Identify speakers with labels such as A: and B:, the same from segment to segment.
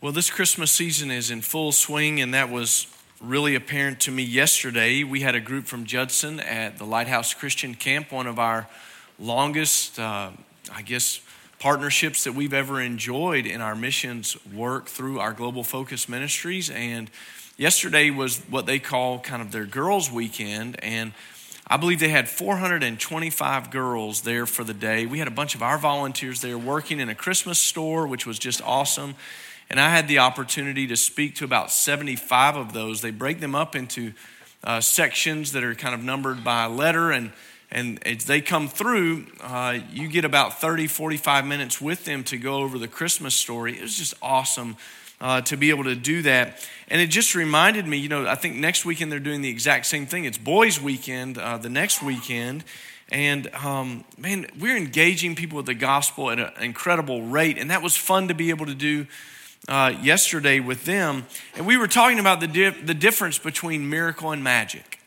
A: Well, this Christmas season is in full swing, and that was really apparent to me yesterday. We had a group from Judson at the Lighthouse Christian Camp, one of our longest, uh, I guess, partnerships that we've ever enjoyed in our missions work through our Global Focus Ministries. And yesterday was what they call kind of their girls' weekend. And I believe they had 425 girls there for the day. We had a bunch of our volunteers there working in a Christmas store, which was just awesome. And I had the opportunity to speak to about 75 of those. They break them up into uh, sections that are kind of numbered by letter. And, and as they come through, uh, you get about 30, 45 minutes with them to go over the Christmas story. It was just awesome uh, to be able to do that. And it just reminded me, you know, I think next weekend they're doing the exact same thing. It's boys' weekend uh, the next weekend. And um, man, we're engaging people with the gospel at an incredible rate. And that was fun to be able to do uh, yesterday with them, and we were talking about the, di- the difference between miracle and magic.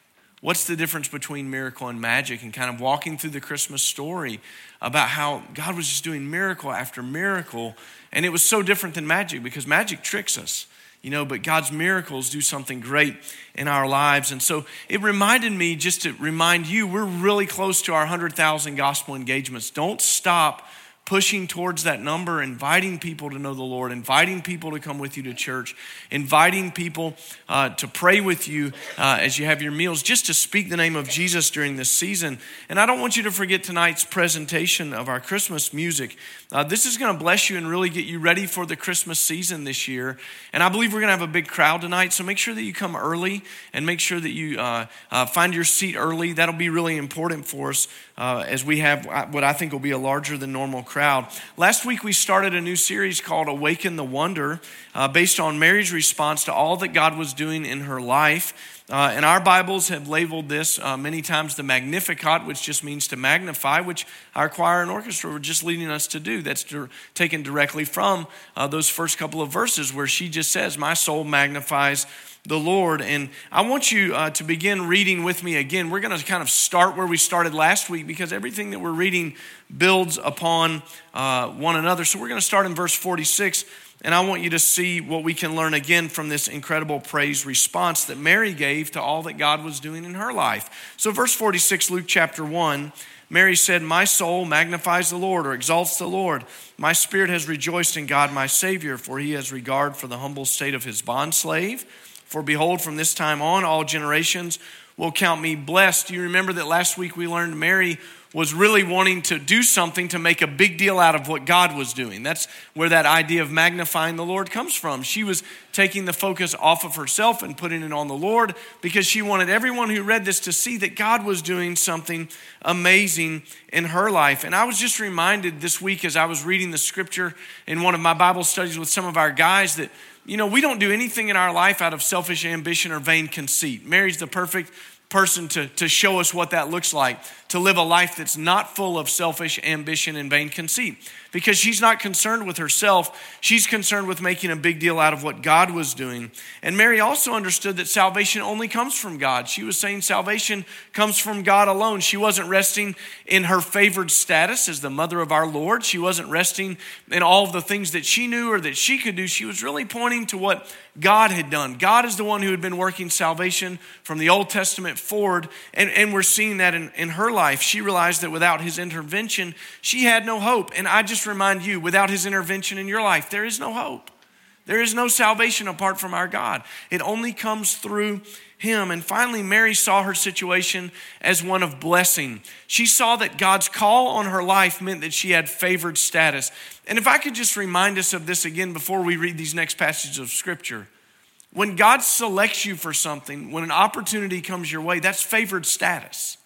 A: What's the difference between miracle and magic? And kind of walking through the Christmas story about how God was just doing miracle after miracle. And it was so different than magic because magic tricks us, you know, but God's miracles do something great in our lives. And so it reminded me just to remind you, we're really close to our 100,000 gospel engagements. Don't stop pushing towards that number, inviting people to know the Lord, inviting people to come with you to church, inviting people uh, to pray with you uh, as you have your meals, just to speak the name of Jesus during this season. And I don't want you to forget tonight's presentation of our Christmas music. Uh, this is going to bless you and really get you ready for the Christmas season this year. And I believe we're going to have a big crowd tonight, so make sure that you come early and make sure that you uh, uh, find your seat early. That'll be really important for us uh, as we have what I think will be a larger than normal crowd. Last week, we started a new series called Awaken the Wonder, uh, based on Mary's response to all that God was doing in her life. Uh, and our Bibles have labeled this uh, many times the Magnificat, which just means to magnify, which our choir and orchestra were just leading us to do. That's taken directly from uh, those first couple of verses where she just says, My soul magnifies the Lord. And I want you uh, to begin reading with me again. We're going to kind of start where we started last week because everything that we're reading builds upon uh, one another. So we're going to start in verse 46. And I want you to see what we can learn again from this incredible praise response that Mary gave to all that God was doing in her life. So, verse 46, Luke chapter 1, Mary said, My soul magnifies the Lord or exalts the Lord. My spirit has rejoiced in God my Savior, for he has regard for the humble state of his bondslave. For behold, from this time on, all generations will count me blessed. Do you remember that last week we learned Mary was really wanting to do something to make a big deal out of what God was doing. That's where that idea of magnifying the Lord comes from. She was taking the focus off of herself and putting it on the Lord because she wanted everyone who read this to see that God was doing something amazing in her life. And I was just reminded this week as I was reading the scripture in one of my Bible studies with some of our guys that you know, we don't do anything in our life out of selfish ambition or vain conceit. Mary's the perfect person to, to show us what that looks like to live a life that's not full of selfish ambition and vain conceit because she's not concerned with herself. She's concerned with making a big deal out of what God was doing. And Mary also understood that salvation only comes from God. She was saying salvation comes from God alone. She wasn't resting in her favored status as the mother of our Lord. She wasn't resting in all of the things that she knew or that she could do. She was really pointing to what God had done. God is the one who had been working salvation from the Old Testament forward. And, and we're seeing that in, in her life. She realized that without his intervention, she had no hope. And I just just remind you without his intervention in your life, there is no hope. There is no salvation apart from our God. It only comes through him. And finally, Mary saw her situation as one of blessing. She saw that God's call on her life meant that she had favored status. And if I could just remind us of this again before we read these next passages of Scripture. When God selects you for something, when an opportunity comes your way, that's favored status.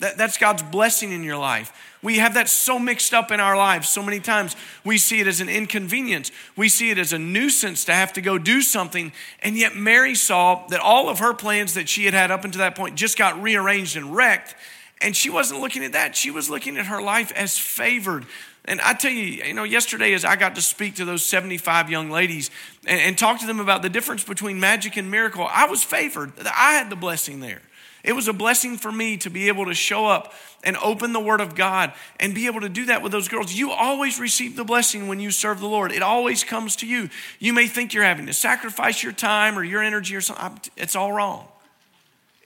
A: That, that's God's blessing in your life. We have that so mixed up in our lives so many times. We see it as an inconvenience. We see it as a nuisance to have to go do something. And yet, Mary saw that all of her plans that she had had up until that point just got rearranged and wrecked. And she wasn't looking at that. She was looking at her life as favored. And I tell you, you know, yesterday as I got to speak to those 75 young ladies and, and talk to them about the difference between magic and miracle, I was favored. I had the blessing there. It was a blessing for me to be able to show up and open the Word of God and be able to do that with those girls. You always receive the blessing when you serve the Lord, it always comes to you. You may think you're having to sacrifice your time or your energy or something, it's all wrong.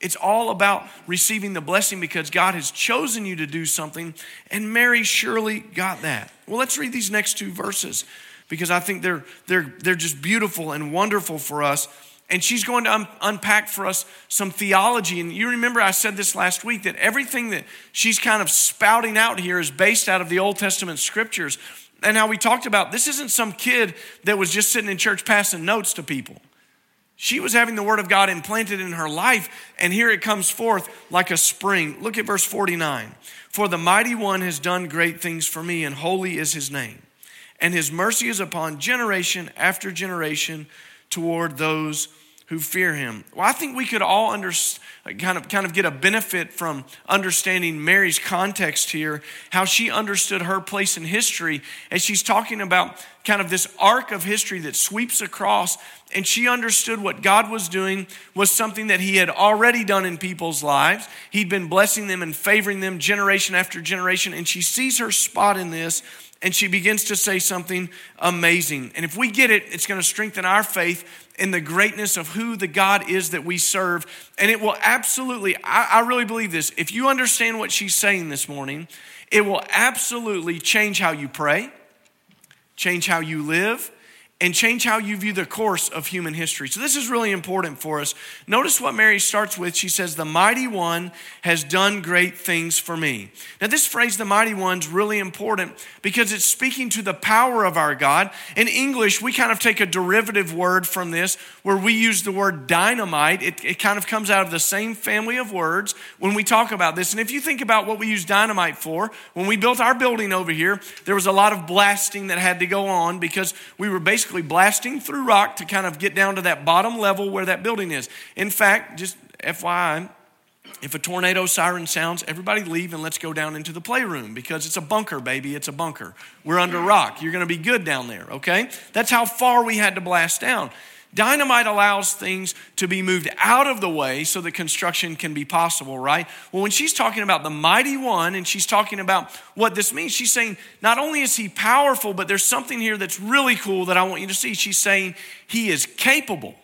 A: It's all about receiving the blessing because God has chosen you to do something, and Mary surely got that. Well, let's read these next two verses because I think they're, they're, they're just beautiful and wonderful for us. And she's going to un- unpack for us some theology. And you remember I said this last week that everything that she's kind of spouting out here is based out of the Old Testament scriptures. And how we talked about this isn't some kid that was just sitting in church passing notes to people. She was having the word of God implanted in her life, and here it comes forth like a spring. Look at verse 49. For the mighty one has done great things for me, and holy is his name. And his mercy is upon generation after generation toward those who fear him. Well, I think we could all understand kind of kind of get a benefit from understanding Mary's context here, how she understood her place in history as she's talking about kind of this arc of history that sweeps across and she understood what God was doing was something that he had already done in people's lives. He'd been blessing them and favoring them generation after generation and she sees her spot in this and she begins to say something amazing. And if we get it, it's going to strengthen our faith in the greatness of who the God is that we serve. And it will absolutely, I, I, really believe this. If you understand what she's saying this morning, it will absolutely change how you pray, change how you live, and change how you view the course of human history. So, this is really important for us. Notice what Mary starts with. She says, The mighty one has done great things for me. Now, this phrase, the mighty one, is really important because it's speaking to the power of our God. In English, we kind of take a derivative word from this where we use the word dynamite. It, it kind of comes out of the same family of words when we talk about this. And if you think about what we use dynamite for, when we built our building over here, there was a lot of blasting that had to go on because we were basically basically blasting through rock to kind of get down to that bottom level where that building is. In fact, just FYI, if a tornado siren sounds, everybody leave and let's go down into the playroom because it's a bunker, baby. It's a bunker. We're under rock. You're going to be good down there, okay? That's how far we had to blast down. Dynamite allows things to be moved out of the way so that construction can be possible, right? Well, when she's talking about the mighty one and she's talking about what this means, she's saying not only is he powerful, but there's something here that's really cool that I want you to see. She's saying he is capable.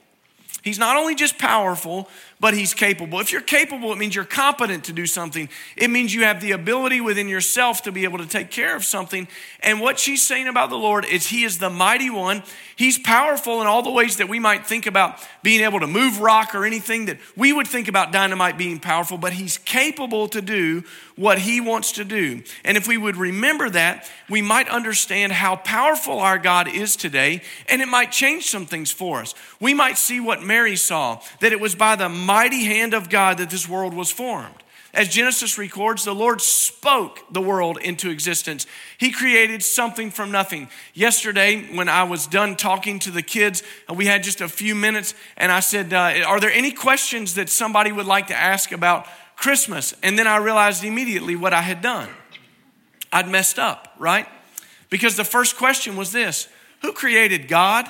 A: He's not only just powerful, but he's capable. If you're capable, it means you're competent to do something. It means you have the ability within yourself to be able to take care of something. And what she's saying about the Lord is he is the mighty one. He's powerful in all the ways that we might think about being able to move rock or anything that we would think about dynamite being powerful, but he's capable to do what he wants to do. And if we would remember that, we might understand how powerful our God is today, and it might change some things for us. We might see what Mary saw, that it was by the mighty hand of God that this world was formed. As Genesis records, the Lord spoke the world into existence. He created something from nothing. Yesterday, when I was done talking to the kids, uh, we had just a few minutes, and I said, uh, Are there any questions that somebody would like to ask about Christmas? And then I realized immediately what I had done. I'd messed up, right? Because the first question was this Who created God?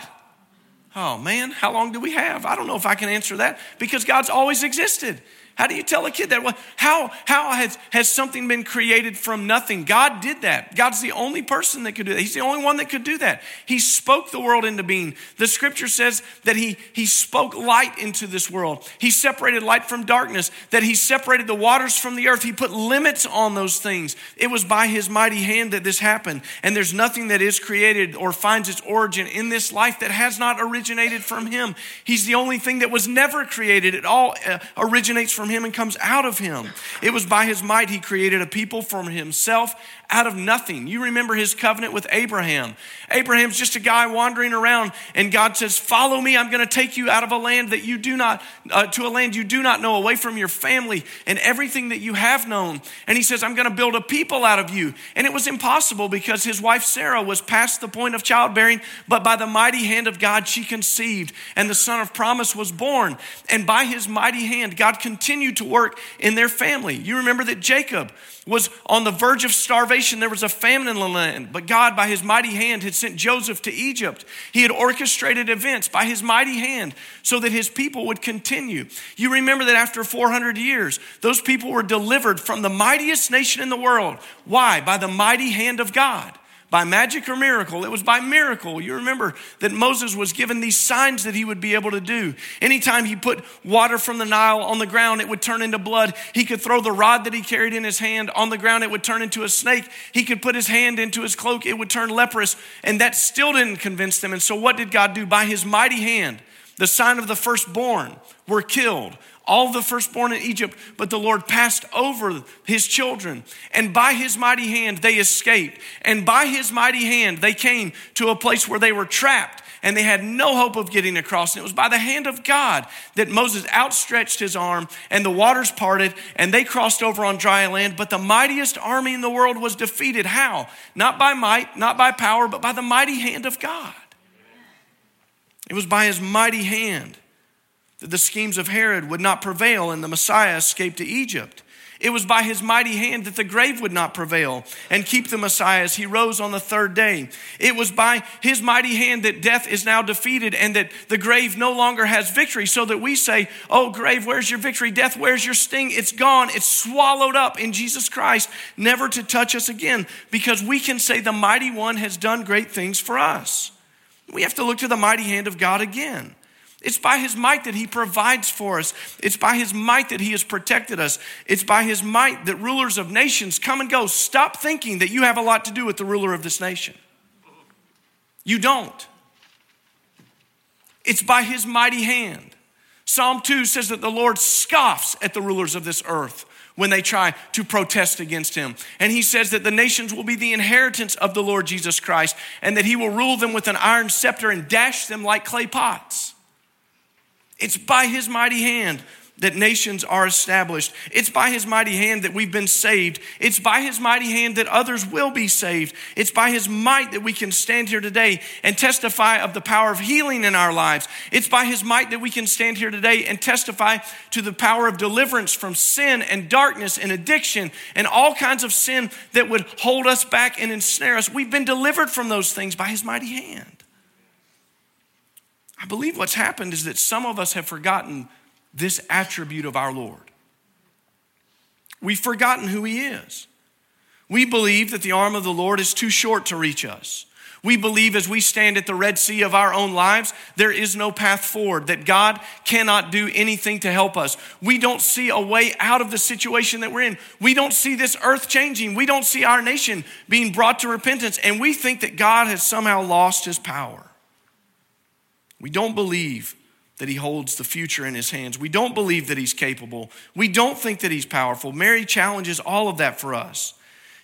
A: Oh man, how long do we have? I don't know if I can answer that because God's always existed. How do you tell a kid that? How, how has, has something been created from nothing? God did that. God's the only person that could do that. He's the only one that could do that. He spoke the world into being. The scripture says that he, he spoke light into this world. He separated light from darkness, that he separated the waters from the earth. He put limits on those things. It was by his mighty hand that this happened. And there's nothing that is created or finds its origin in this life that has not originated from him. He's the only thing that was never created. It all uh, originates from from him and comes out of him. It was by his might he created a people from himself out of nothing. You remember his covenant with Abraham. Abraham's just a guy wandering around, and God says, Follow me. I'm going to take you out of a land that you do not, uh, to a land you do not know, away from your family and everything that you have known. And he says, I'm going to build a people out of you. And it was impossible because his wife Sarah was past the point of childbearing, but by the mighty hand of God, she conceived, and the son of promise was born. And by his mighty hand, God continued to work in their family. You remember that Jacob was on the verge of starvation. There was a famine in the land, but God, by his mighty hand, had sent Joseph to Egypt. He had orchestrated events by his mighty hand so that his people would continue. You remember that after 400 years, those people were delivered from the mightiest nation in the world. Why? By the mighty hand of God by magic or miracle. It was by miracle. You remember that Moses was given these signs that he would be able to do. Anytime he put water from the Nile on the ground, it would turn into blood. He could throw the rod that he carried in his hand on the ground, it would turn into a snake. He could put his hand into his cloak, it would turn leprous. And that still didn't convince them. And so, what did God do? By his mighty hand, the sign of the firstborn were killed all the firstborn in Egypt, but the Lord passed over his children. And by his mighty hand, they escaped. And by his mighty hand, they came to a place where they were trapped and they had no hope of getting across. And it was by the hand of God that Moses outstretched his arm and the waters parted and they crossed over on dry land. But the mightiest army in the world was defeated. How? Not by might, not by power, but by the mighty hand of God. It was by his mighty hand that the schemes of Herod would not prevail and the Messiah escaped to Egypt. It was by his mighty hand that the grave would not prevail and keep the Messiah as he rose on the third day. It was by his mighty hand that death is now defeated and that the grave no longer has victory, so that we say, Oh, grave, where's your victory? Death, where's your sting? It's gone. It's swallowed up in Jesus Christ, never to touch us again, because we can say the mighty one has done great things for us. We have to look to the mighty hand of God again. It's by his might that he provides for us. It's by his might that he has protected us. It's by his might that rulers of nations come and go. Stop thinking that you have a lot to do with the ruler of this nation. You don't. It's by his mighty hand. Psalm 2 says that the Lord scoffs at the rulers of this earth when they try to protest against him. And he says that the nations will be the inheritance of the Lord Jesus Christ and that he will rule them with an iron scepter and dash them like clay pots. It's by his mighty hand that nations are established. It's by his mighty hand that we've been saved. It's by his mighty hand that others will be saved. It's by his might that we can stand here today and testify of the power of healing in our lives. It's by his might that we can stand here today and testify to the power of deliverance from sin and darkness and addiction and all kinds of sin that would hold us back and ensnare us. We've been delivered from those things by his mighty hand. I believe what's happened is that some of us have forgotten this attribute of our Lord. We've forgotten who He is. We believe that the arm of the Lord is too short to reach us. We believe as we stand at the Red Sea of our own lives, there is no path forward, that God cannot do anything to help us. We don't see a way out of the situation that we're in. We don't see this earth changing. We don't see our nation being brought to repentance. And we think that God has somehow lost his power. We don't believe that he holds the future in his hands. We don't believe that he's capable. We don't think that he's powerful. Mary challenges all of that for us.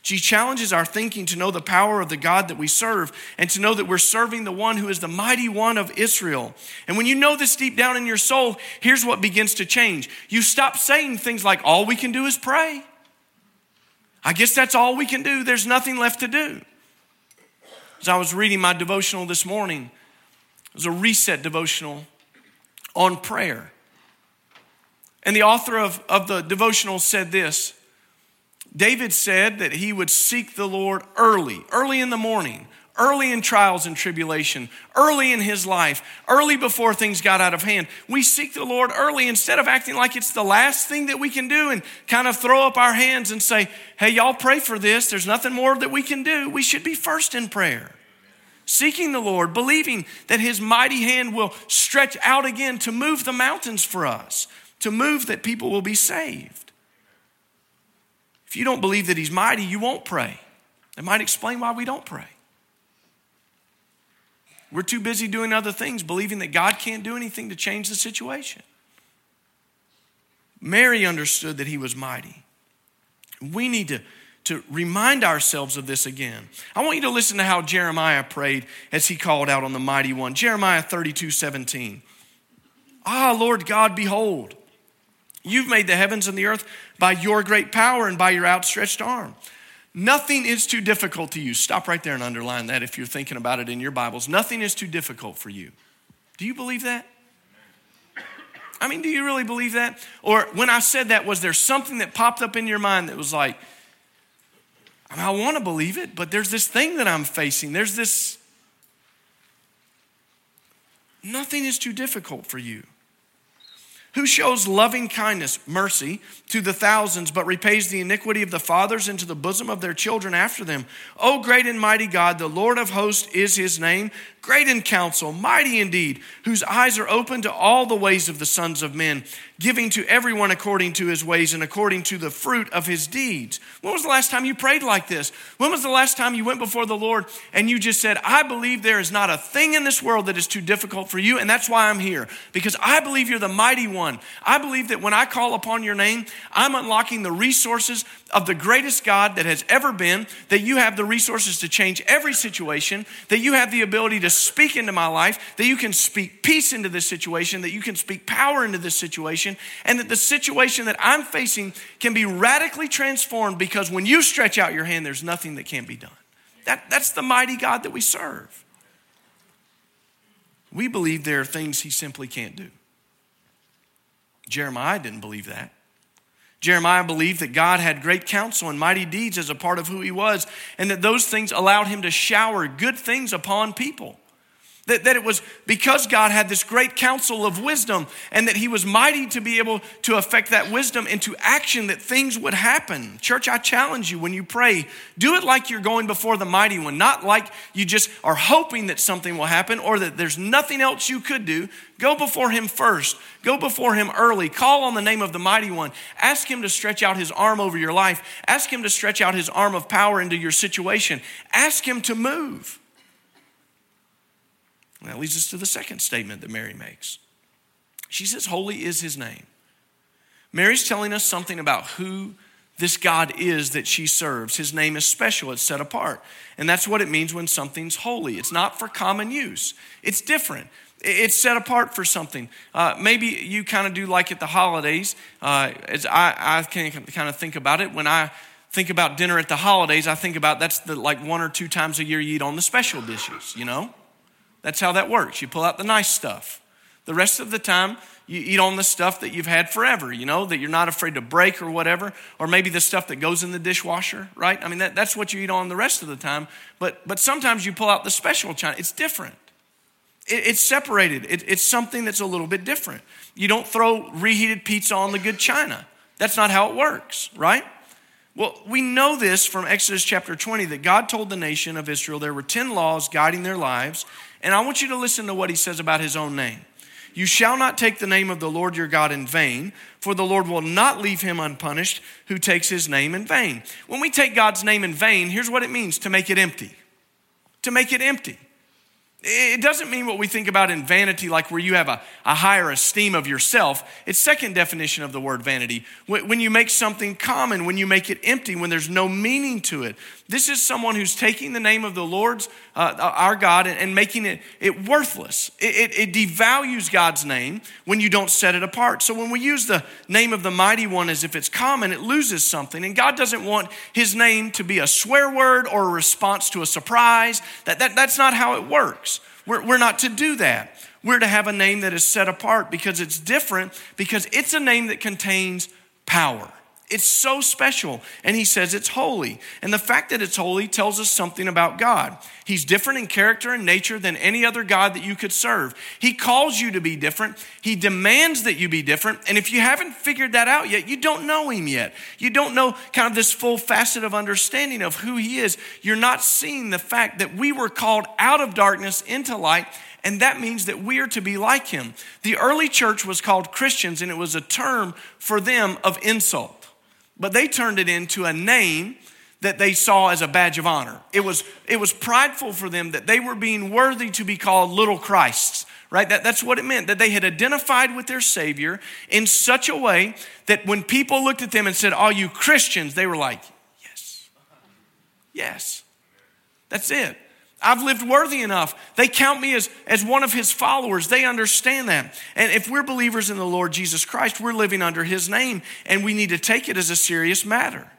A: She challenges our thinking to know the power of the God that we serve and to know that we're serving the one who is the mighty one of Israel. And when you know this deep down in your soul, here's what begins to change. You stop saying things like, all we can do is pray. I guess that's all we can do. There's nothing left to do. As I was reading my devotional this morning, was a reset devotional on prayer. And the author of, of the devotional said this David said that he would seek the Lord early, early in the morning, early in trials and tribulation, early in his life, early before things got out of hand. We seek the Lord early instead of acting like it's the last thing that we can do and kind of throw up our hands and say, hey, y'all pray for this. There's nothing more that we can do. We should be first in prayer seeking the Lord, believing that His mighty hand will stretch out again to move the mountains for us, to move that people will be saved. If you don't believe that He's mighty, you won't pray. It might explain why we don't pray. We're too busy doing other things, believing that God can't do anything to change the situation. Mary understood that He was mighty. We need to to remind ourselves of this again. I want you to listen to how Jeremiah prayed as he called out on the mighty one. Jeremiah 32 17. Ah, Lord God, behold, you've made the heavens and the earth by your great power and by your outstretched arm. Nothing is too difficult to you. Stop right there and underline that if you're thinking about it in your Bibles. Nothing is too difficult for you. Do you believe that? I mean, do you really believe that? Or when I said that, was there something that popped up in your mind that was like, I, mean, I want to believe it, but there's this thing that I'm facing. There's this. Nothing is too difficult for you who shows loving kindness, mercy to the thousands, but repays the iniquity of the fathers into the bosom of their children after them. O great and mighty God, the Lord of hosts is his name, great in counsel, mighty indeed, whose eyes are open to all the ways of the sons of men, giving to everyone according to his ways and according to the fruit of his deeds. When was the last time you prayed like this? When was the last time you went before the Lord and you just said, I believe there is not a thing in this world that is too difficult for you, and that's why I'm here, because I believe you're the mighty one. I believe that when I call upon your name, I'm unlocking the resources of the greatest God that has ever been, that you have the resources to change every situation, that you have the ability to speak into my life, that you can speak peace into this situation, that you can speak power into this situation, and that the situation that I'm facing can be radically transformed because when you stretch out your hand, there's nothing that can't be done. That, that's the mighty God that we serve. We believe there are things he simply can't do. Jeremiah didn't believe that. Jeremiah believed that God had great counsel and mighty deeds as a part of who he was, and that those things allowed him to shower good things upon people. That, that it was because God had this great counsel of wisdom and that He was mighty to be able to affect that wisdom into action that things would happen. Church, I challenge you when you pray, do it like you're going before the mighty one, not like you just are hoping that something will happen or that there's nothing else you could do. Go before Him first, go before Him early, call on the name of the mighty one, ask Him to stretch out His arm over your life, ask Him to stretch out His arm of power into your situation, ask Him to move. That leads us to the second statement that Mary makes. She says, Holy is his name. Mary's telling us something about who this God is that she serves. His name is special, it's set apart. And that's what it means when something's holy. It's not for common use, it's different. It's set apart for something. Uh, maybe you kind of do like at the holidays. Uh, as I, I can kind of think about it when I think about dinner at the holidays. I think about that's the like one or two times a year you eat on the special dishes. You know, that's how that works. You pull out the nice stuff. The rest of the time, you eat on the stuff that you've had forever, you know, that you're not afraid to break or whatever, or maybe the stuff that goes in the dishwasher, right? I mean, that, that's what you eat on the rest of the time. But, but sometimes you pull out the special china. It's different. It, it's separated. It, it's something that's a little bit different. You don't throw reheated pizza on the good china. That's not how it works, right? Well, we know this from Exodus chapter 20 that God told the nation of Israel there were 10 laws guiding their lives and I want you to listen to what he says about his own name. You shall not take the name of the Lord your God in vain, for the Lord will not leave him unpunished who takes his name in vain. When we take God's name in vain, here's what it means to make it empty. To make it empty. It doesn't mean what we think about in vanity, like where you have a, a higher esteem of yourself. It's second definition of the word vanity. When you make something common, when you make it empty, when there's no meaning to it. This is someone who's taking the name of the Lord's, uh, our God, and, and, making it, it worthless. It, it, it devalues God's name when you don't set it apart. So when we use the name of the mighty one as if it's common, it loses something. And God doesn't want his name to be a swear word or a response to a surprise. That, that, that's not how it works. We're, we're not to do that. We're to have a name that is set apart because it's different, because it's a name that contains power. It's so special. And he says it's holy. And the fact that it's holy tells us something about God. He's different in character and nature than any other God that you could serve. He calls you to be different. He demands that you be different. And if you haven't figured that out yet, you don't know him yet. You don't know kind of this full facet of understanding of who he is. You're not seeing the fact that we were called out of darkness into light and that means that we are to be like him. The early church was called Christians, and it was a term for them of insult but they turned it into a name that they saw as a badge of honor. It was, it was prideful for them that they were being worthy to be called little Christs, right? That, that's what it meant, that they had identified with their Savior in such a way that when people looked at them and said, Are you Christians? they were like, Yes. Yes. That's it. I've lived worthy enough. They count me as, as one of his followers. They understand that. And if we're believers in the Lord Jesus Christ, we're living under his name, and we need to take it as a serious matter.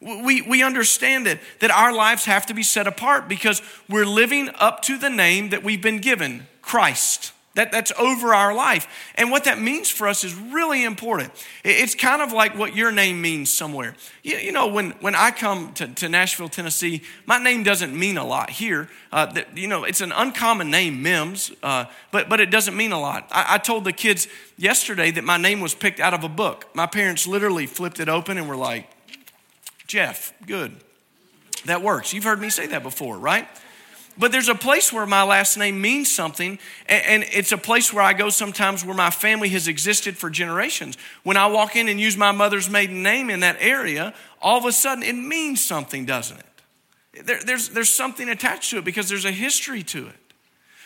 A: We, we understand it, that our lives have to be set apart because we're living up to the name that we've been given Christ. That, that's over our life. And what that means for us is really important. It's kind of like what your name means somewhere. You, you know, when, when I come to, to, Nashville, Tennessee, my name doesn't mean a lot here. Uh, that, you know, it's an uncommon name, Mims, uh, but, but it doesn't mean a lot. I, I told the kids yesterday that my name was picked out of a book. My parents literally flipped it open and were like, Jeff, good. That works. You've heard me say that before, right? But there's a place where my last name means something, and it's a place where I go sometimes where my family has existed for generations. When I walk in and use my mother's maiden name in that area, all of a sudden it means something, doesn't it? There, there's, there's something attached to it because there's a history to it.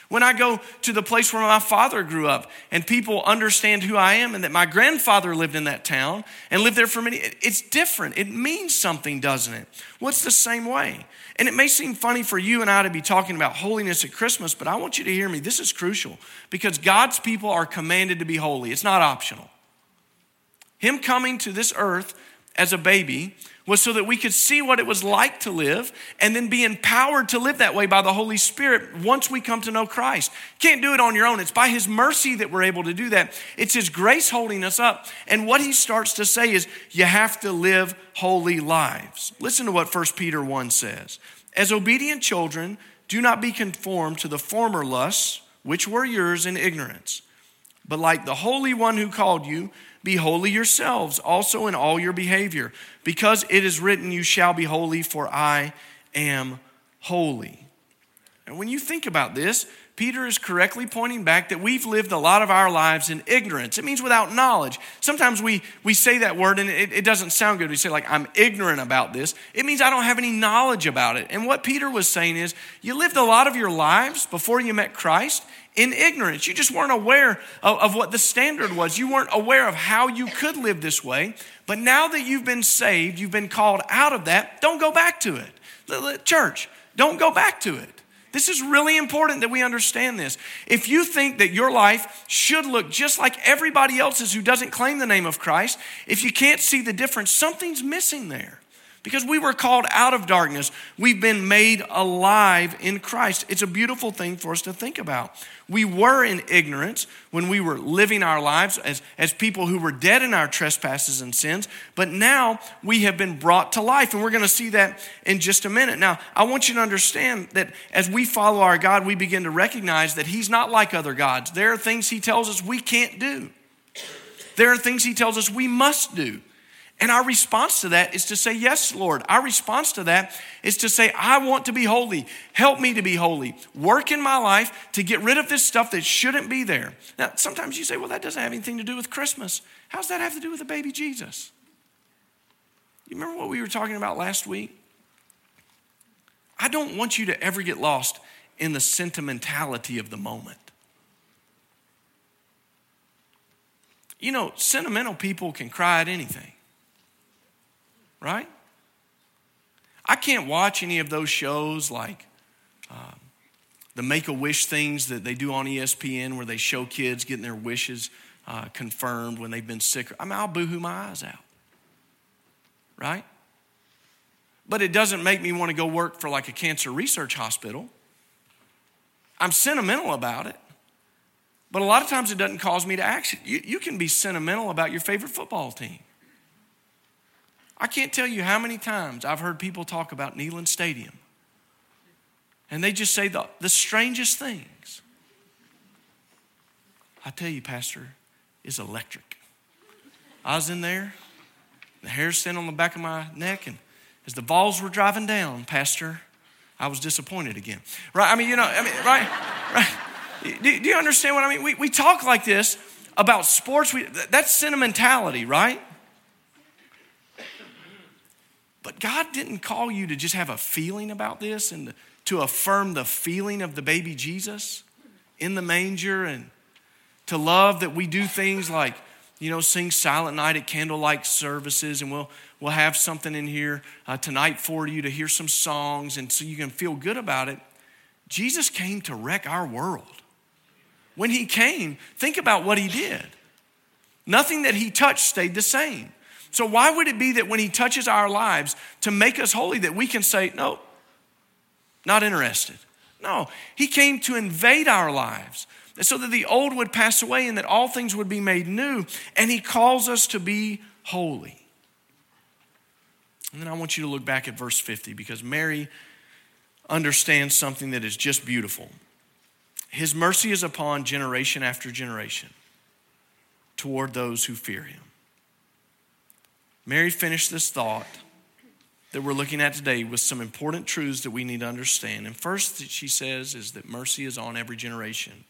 A: When I go to the place where my father grew up and people understand who I am and that my grandfather lived in that town and lived there for many, it's different. It means something, doesn't it? What's well, the same way? And it may seem funny for you and I to be talking about holiness at Christmas, but I want you to hear me. This is crucial because God's people are commanded to be holy, it's not optional. Him coming to this earth as a baby was so that we could see what it was like to live and then be empowered to live that way by the Holy Spirit once we come to know Christ. Can't do it on your own. It's by His mercy that we're able to do that. It's His grace holding us up. And what He starts to say is, you have to live holy lives. Listen to what 1 Peter 1 says. As obedient children, do not be conformed to the former lusts which were yours in ignorance. But like the Holy One who called you, be holy yourselves also in all your behavior, because it is written, You shall be holy, for I am holy. And when you think about this, Peter is correctly pointing back that we've lived a lot of our lives in ignorance. It means without knowledge. Sometimes we, we say that word and it, it doesn't sound good. We say, like, I'm ignorant about this. It means I don't have any knowledge about it. And what Peter was saying is, you lived a lot of your lives before you met Christ in ignorance. You just weren't aware of, of what the standard was. You weren't aware of how you could live this way. But now that you've been saved, you've been called out of that, don't go back to it. Church, don't go back to it. This is really important that we understand this. If you think that your life should look just like everybody else's who doesn't claim the name of Christ, if you can't see the difference, something's missing there. Because we were called out of darkness. We've been made alive in Christ. It's a beautiful thing for us to think about. We were in ignorance when we were living our lives as, as people who were dead in our trespasses and sins, but now we have been brought to life. And we're going to see that in just a minute. Now, I want you to understand that as we follow our God, we begin to recognize that He's not like other gods. There are things He tells us we can't do, there are things He tells us we must do. And our response to that is to say, Yes, Lord. Our response to that is to say, I want to be holy. Help me to be holy. Work in my life to get rid of this stuff that shouldn't be there. Now, sometimes you say, Well, that doesn't have anything to do with Christmas. How does that have to do with the baby Jesus? You remember what we were talking about last week? I don't want you to ever get lost in the sentimentality of the moment. You know, sentimental people can cry at anything right? I can't watch any of those shows like um, the Make a Wish things that they do on ESPN where they show kids getting their wishes uh, confirmed when they've been sick. I mean, I'll boohoo my eyes out, right? But it doesn't make me want to go work for like a cancer research hospital. I'm sentimental about it. But a lot of times it doesn't cause me to action. You, you can be sentimental about your favorite football team. I can't tell you how many times I've heard people talk about Neyland Stadium. And they just say the, the strangest things. I tell you, Pastor, is electric. I was in there, the hair standing on the back of my neck, and as the balls were driving down, Pastor, I was disappointed again. Right? I mean, you know, I mean, right? Right? Do, do you understand what I mean? We, we talk like this about sports. We, that's sentimentality, right? But God didn't call you to just have a feeling about this and to affirm the feeling of the baby Jesus in the manger and to love that we do things like, you know, sing Silent Night at candlelight services, and we'll, we'll have something in here uh, tonight for you to hear some songs, and so you can feel good about it. Jesus came to wreck our world. When he came, think about what he did. Nothing that he touched stayed the same. So, why would it be that when He touches our lives to make us holy, that we can say, no, not interested? No, He came to invade our lives, so that the old would pass away and that all things would be made new. And he calls us to be holy. And then I want you to look back at verse 50 because Mary understands something that is just beautiful. His mercy is upon generation after generation toward those who fear him. Mary finished this thought that we're looking at today with some important truths that we need to understand. And first, that she says is that mercy is on every generation.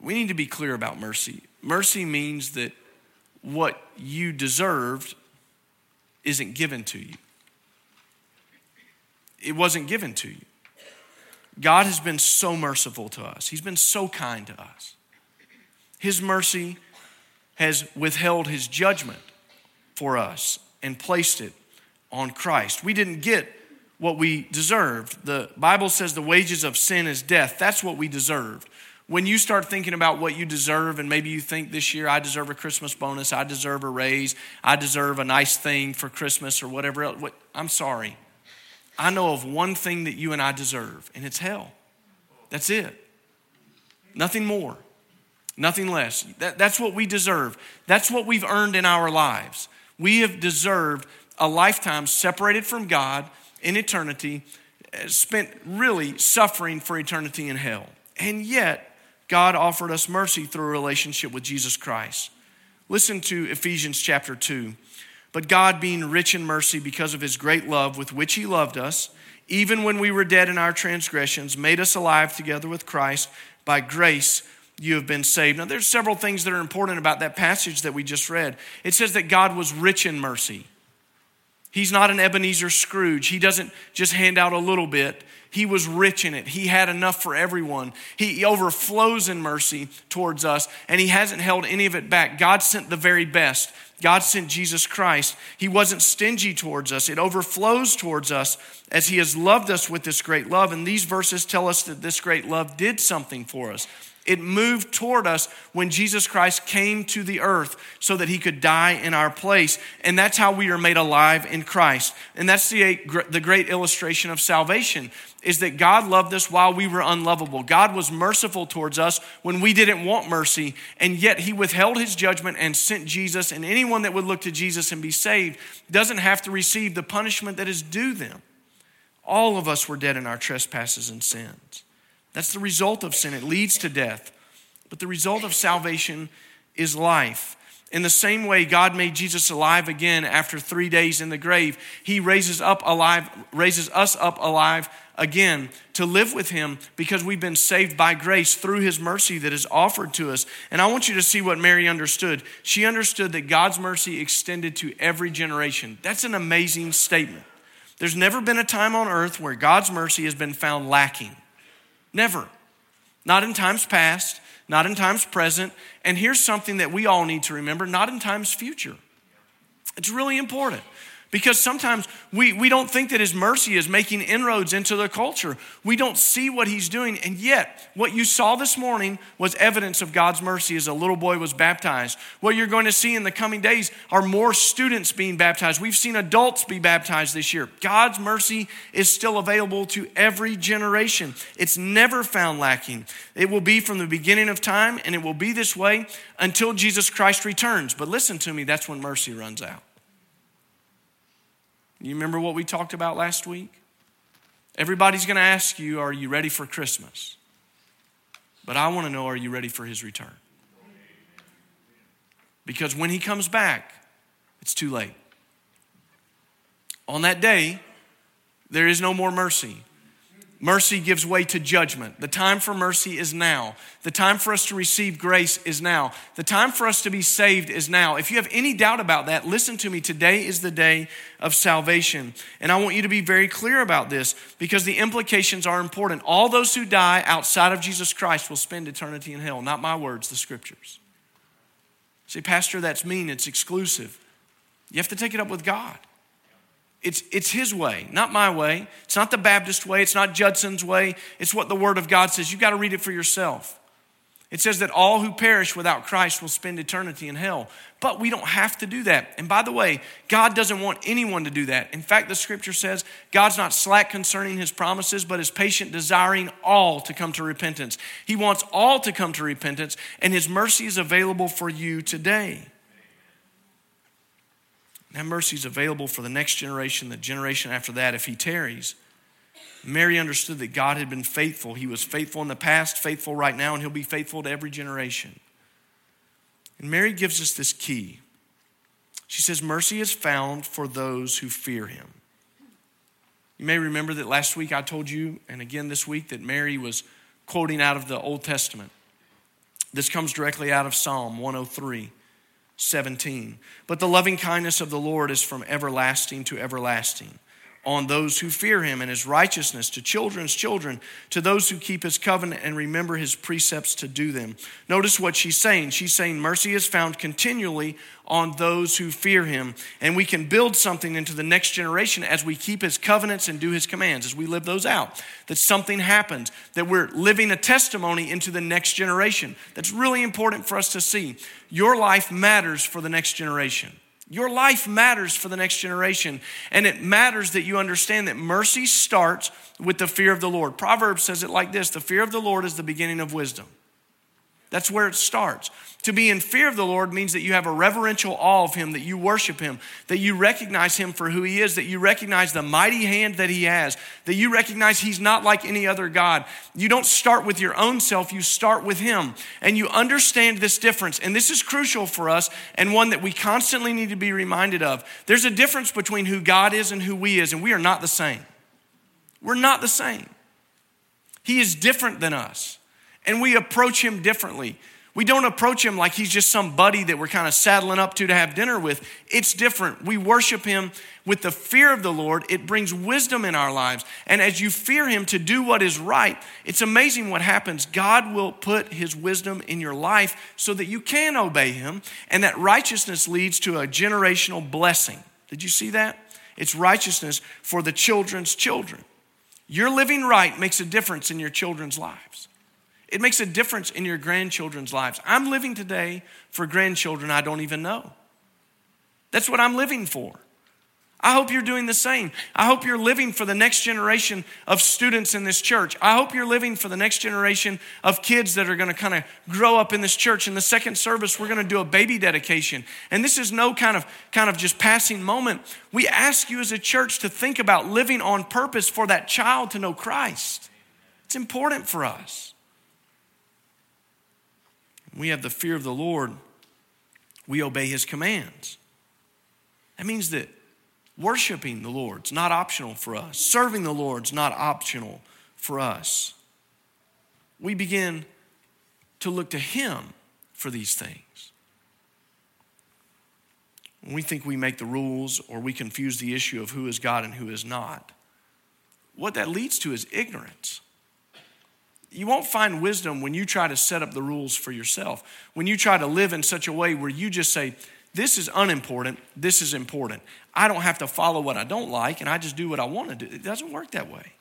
A: We need to be clear about mercy. Mercy means that what you deserved isn't given to you. It wasn't given to you. God has been so merciful to us, He's been so kind to us. His mercy has withheld His judgment for us and placed it on Christ. We didn't get what we deserved. The Bible says the wages of sin is death. That's what we deserved. When you start thinking about what you deserve, and maybe you think this year, I deserve a Christmas bonus, I deserve a raise, I deserve a nice thing for Christmas or whatever else, what, I'm sorry. I know of one thing that you and I deserve, and it's hell. That's it. Nothing more, nothing less. That, that's what we deserve. That's what we've earned in our lives. We have deserved a lifetime separated from God in eternity, uh, spent really suffering for eternity in hell. And yet, God offered us mercy through a relationship with Jesus Christ. Listen to Ephesians chapter 2. But God, being rich in mercy because of his great love with which he loved us, even when we were dead in our transgressions, made us alive together with Christ. By grace, you have been saved. Now, there's several things that are important about that passage that we just read. It says that God was rich in mercy. He's not an Ebenezer Scrooge. He doesn't just hand out a little bit. He was rich in it. He had enough for everyone. He overflows in mercy towards us, and He hasn't held any of it back. God sent the very best. God sent Jesus Christ. He wasn't stingy towards us, it overflows towards us as He has loved us with this great love. And these verses tell us that this great love did something for us. It moved toward us when Jesus Christ came to the earth so that he could die in our place. And that's how we are made alive in Christ. And that's the, the great illustration of salvation is that God loved us while we were unlovable. God was merciful towards us when we didn't want mercy, and yet he withheld his judgment and sent Jesus. And anyone that would look to Jesus and be saved doesn't have to receive the punishment that is due them. All of us were dead in our trespasses and sins. That's the result of sin. It leads to death. But the result of salvation is life. In the same way God made Jesus alive again after 3 days in the grave, he raises up alive raises us up alive again to live with him because we've been saved by grace through his mercy that is offered to us. And I want you to see what Mary understood. She understood that God's mercy extended to every generation. That's an amazing statement. There's never been a time on earth where God's mercy has been found lacking. Never. Not in times past, not in times present. And here's something that we all need to remember not in times future. It's really important because sometimes we, we don't think that his mercy is making inroads into the culture. We don't see what he's doing. And yet, what you saw this morning was evidence of God's mercy as a little boy was baptized. What you're going to see in the coming days are more students being baptized. We've seen adults be baptized this year. God's mercy is still available to every generation, it's never found lacking. It will be from the beginning of time, and it will be this way until Jesus Christ returns. But listen to me, that's when mercy runs out. You remember what we talked about last week? Everybody's going to ask you, Are you ready for Christmas? But I want to know, Are you ready for his return? Because when he comes back, it's too late. On that day, there is no more mercy. Mercy gives way to judgment. The time for mercy is now. The time for us to receive grace is now. The time for us to be saved is now. If you have any doubt about that, listen to me. Today is the day of salvation. And I want you to be very clear about this because the implications are important. All those who die outside of Jesus Christ will spend eternity in hell. Not my words, the scriptures. See, Pastor, that's mean. It's exclusive. You have to take it up with God. It's, it's his way, not my way. It's not the Baptist way. It's not Judson's way. It's what the Word of God says. You've got to read it for yourself. It says that all who perish without Christ will spend eternity in hell. But we don't have to do that. And by the way, God doesn't want anyone to do that. In fact, the scripture says God's not slack concerning his promises, but is patient, desiring all to come to repentance. He wants all to come to repentance, and his mercy is available for you today. That mercy is available for the next generation, the generation after that, if he tarries. Mary understood that God had been faithful. He was faithful in the past, faithful right now, and he'll be faithful to every generation. And Mary gives us this key. She says, Mercy is found for those who fear him. You may remember that last week I told you, and again this week, that Mary was quoting out of the Old Testament. This comes directly out of Psalm 103, 17. But the loving kindness of the Lord is from everlasting to everlasting on those who fear him and his righteousness to children's children, to those who keep his covenant and remember his precepts to do them. Notice what she's saying. She's saying mercy is found continually on those who fear him. And we can build something into the next generation as we keep his covenants and do his commands, as we live those out. That something happens, that we're living a testimony into the next generation. That's really important for us to see. Your life matters for the next generation. Your life matters for the next generation. And it matters that you understand that mercy starts with the fear of the Lord. Proverbs says it like this the fear of the Lord is the beginning of wisdom. That's where it starts. To be in fear of the Lord means that you have a reverential awe of Him, that you worship Him, that you recognize Him for who He is, that you recognize the mighty hand that He has, that you recognize He's not like any other God. You don't start with your own self, you start with Him. And you understand this difference. And this is crucial for us and one that we constantly need to be reminded of. There's a difference between who God is and who we is, and we are not the same. We're not the same. He is different than us and we approach him differently. We don't approach him like he's just some buddy that we're kind of saddling up to to have dinner with. It's different. We worship him with the fear of the Lord. It brings wisdom in our lives. And as you fear him to do what is right, it's amazing what happens. God will put his wisdom in your life so that you can obey him, and that righteousness leads to a generational blessing. Did you see that? It's righteousness for the children's children. Your living right makes a difference in your children's lives. It makes a difference in your grandchildren's lives. I'm living today for grandchildren I don't even know. That's what I'm living for. I hope you're doing the same. I hope you're living for the next generation of students in this church. I hope you're living for the next generation of kids that are going to kind of grow up in this church. In the second service, we're going to do a baby dedication. And this is no kind of kind of just passing moment. We ask you as a church to think about living on purpose for that child to know Christ. It's important for us we have the fear of the Lord, we obey his commands. That means that worshiping the Lord's not optional for us, serving the Lord's not optional for us. We begin to look to him for these things. When we think we make the rules or we confuse the issue of who is God and who is not, what that leads to is ignorance. You won't find wisdom when you try to set up the rules for yourself. When you try to live in such a way where you just say, this is unimportant, this is important. I don't have to follow what I don't like and I just do what I want to do. It doesn't work that way.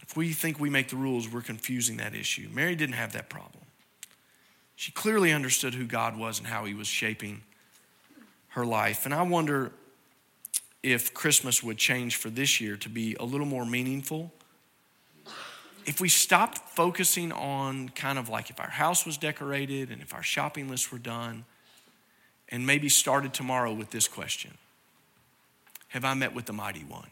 A: If we think we make the rules, we're confusing that issue. Mary didn't have that problem. She clearly understood who God was and how he was shaping her life. And I wonder if Christmas would change for this year to be a little more meaningful if we stopped focusing on kind of like if our house was decorated and if our shopping lists were done, and maybe started tomorrow with this question Have I met with the mighty one?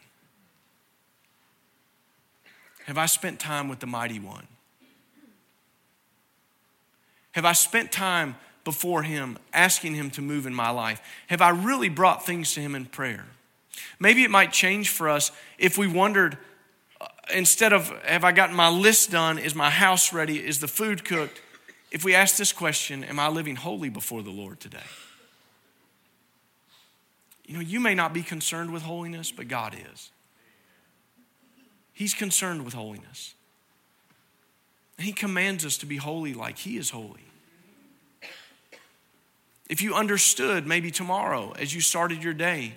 A: Have I spent time with the mighty one? Have I spent time before him asking him to move in my life? Have I really brought things to him in prayer? Maybe it might change for us if we wondered instead of have I gotten my list done? Is my house ready? Is the food cooked? If we ask this question, am I living holy before the Lord today? You know, you may not be concerned with holiness, but God is. He's concerned with holiness. He commands us to be holy like He is holy. If you understood maybe tomorrow as you started your day,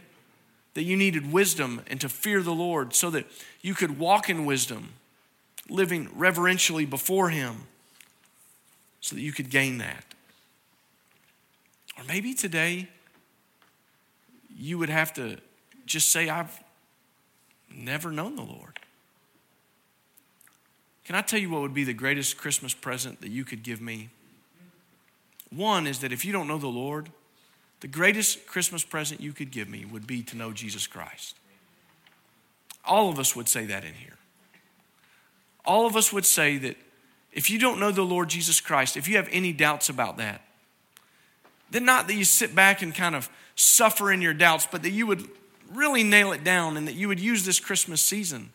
A: that you needed wisdom and to fear the Lord so that you could walk in wisdom living reverentially before Him so that you could gain that. Or maybe today you would have to just say, I've never known the Lord. Can I tell you what would be the greatest Christmas present that you could give me? One is that if you don't know the Lord, the greatest Christmas present you could give me would be to know Jesus Christ. All of us would say that in here. All of us would say that if you don't know the Lord Jesus Christ, if you have any doubts about that, then not that you sit back and kind of suffer in your doubts, but that you would really nail it down and that you would use this Christmas season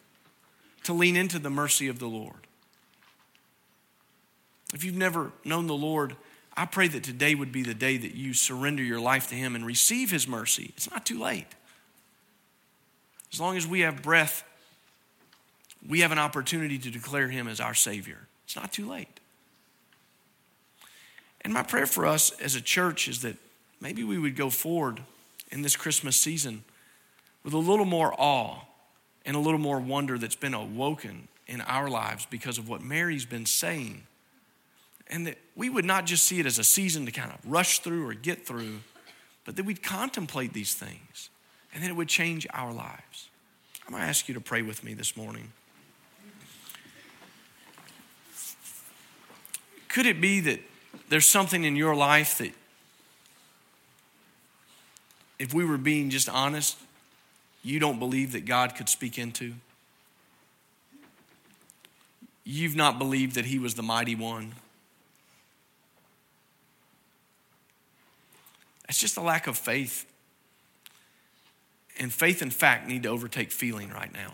A: to lean into the mercy of the Lord. If you've never known the Lord, I pray that today would be the day that you surrender your life to Him and receive His mercy. It's not too late. As long as we have breath, we have an opportunity to declare Him as our Savior. It's not too late. And my prayer for us as a church is that maybe we would go forward in this Christmas season with a little more awe and a little more wonder that's been awoken in our lives because of what Mary's been saying. And that we would not just see it as a season to kind of rush through or get through, but that we'd contemplate these things and then it would change our lives. I'm going to ask you to pray with me this morning. Could it be that there's something in your life that, if we were being just honest, you don't believe that God could speak into? You've not believed that He was the mighty one. It's just a lack of faith. And faith and fact need to overtake feeling right now.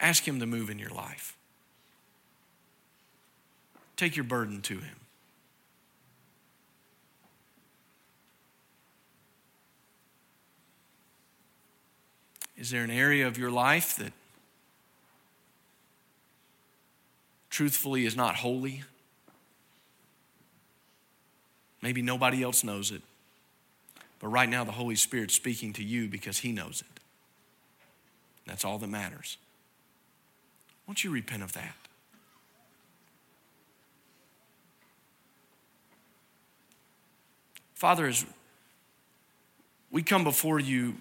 A: Ask Him to move in your life. Take your burden to Him. Is there an area of your life that truthfully is not holy? Maybe nobody else knows it. But right now, the Holy Spirit's speaking to you because He knows it. That's all that matters. Won't you repent of that? Father, as we come before you,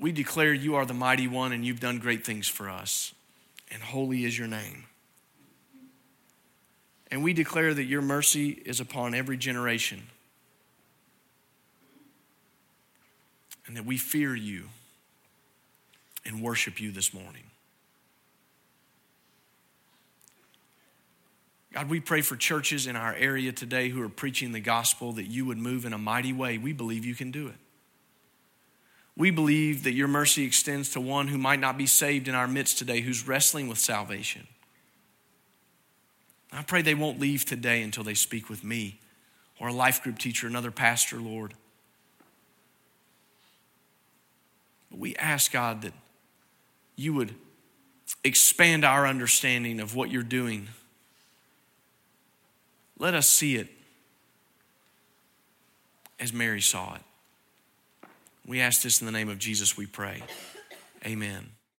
A: we declare you are the mighty one and you've done great things for us, and holy is your name. And we declare that your mercy is upon every generation, and that we fear you and worship you this morning. God, we pray for churches in our area today who are preaching the gospel that you would move in a mighty way. We believe you can do it. We believe that your mercy extends to one who might not be saved in our midst today, who's wrestling with salvation. I pray they won't leave today until they speak with me or a life group teacher, another pastor, Lord. But we ask, God, that you would expand our understanding of what you're doing let us see it as Mary saw it. We ask this in the name of Jesus, we pray. Amen.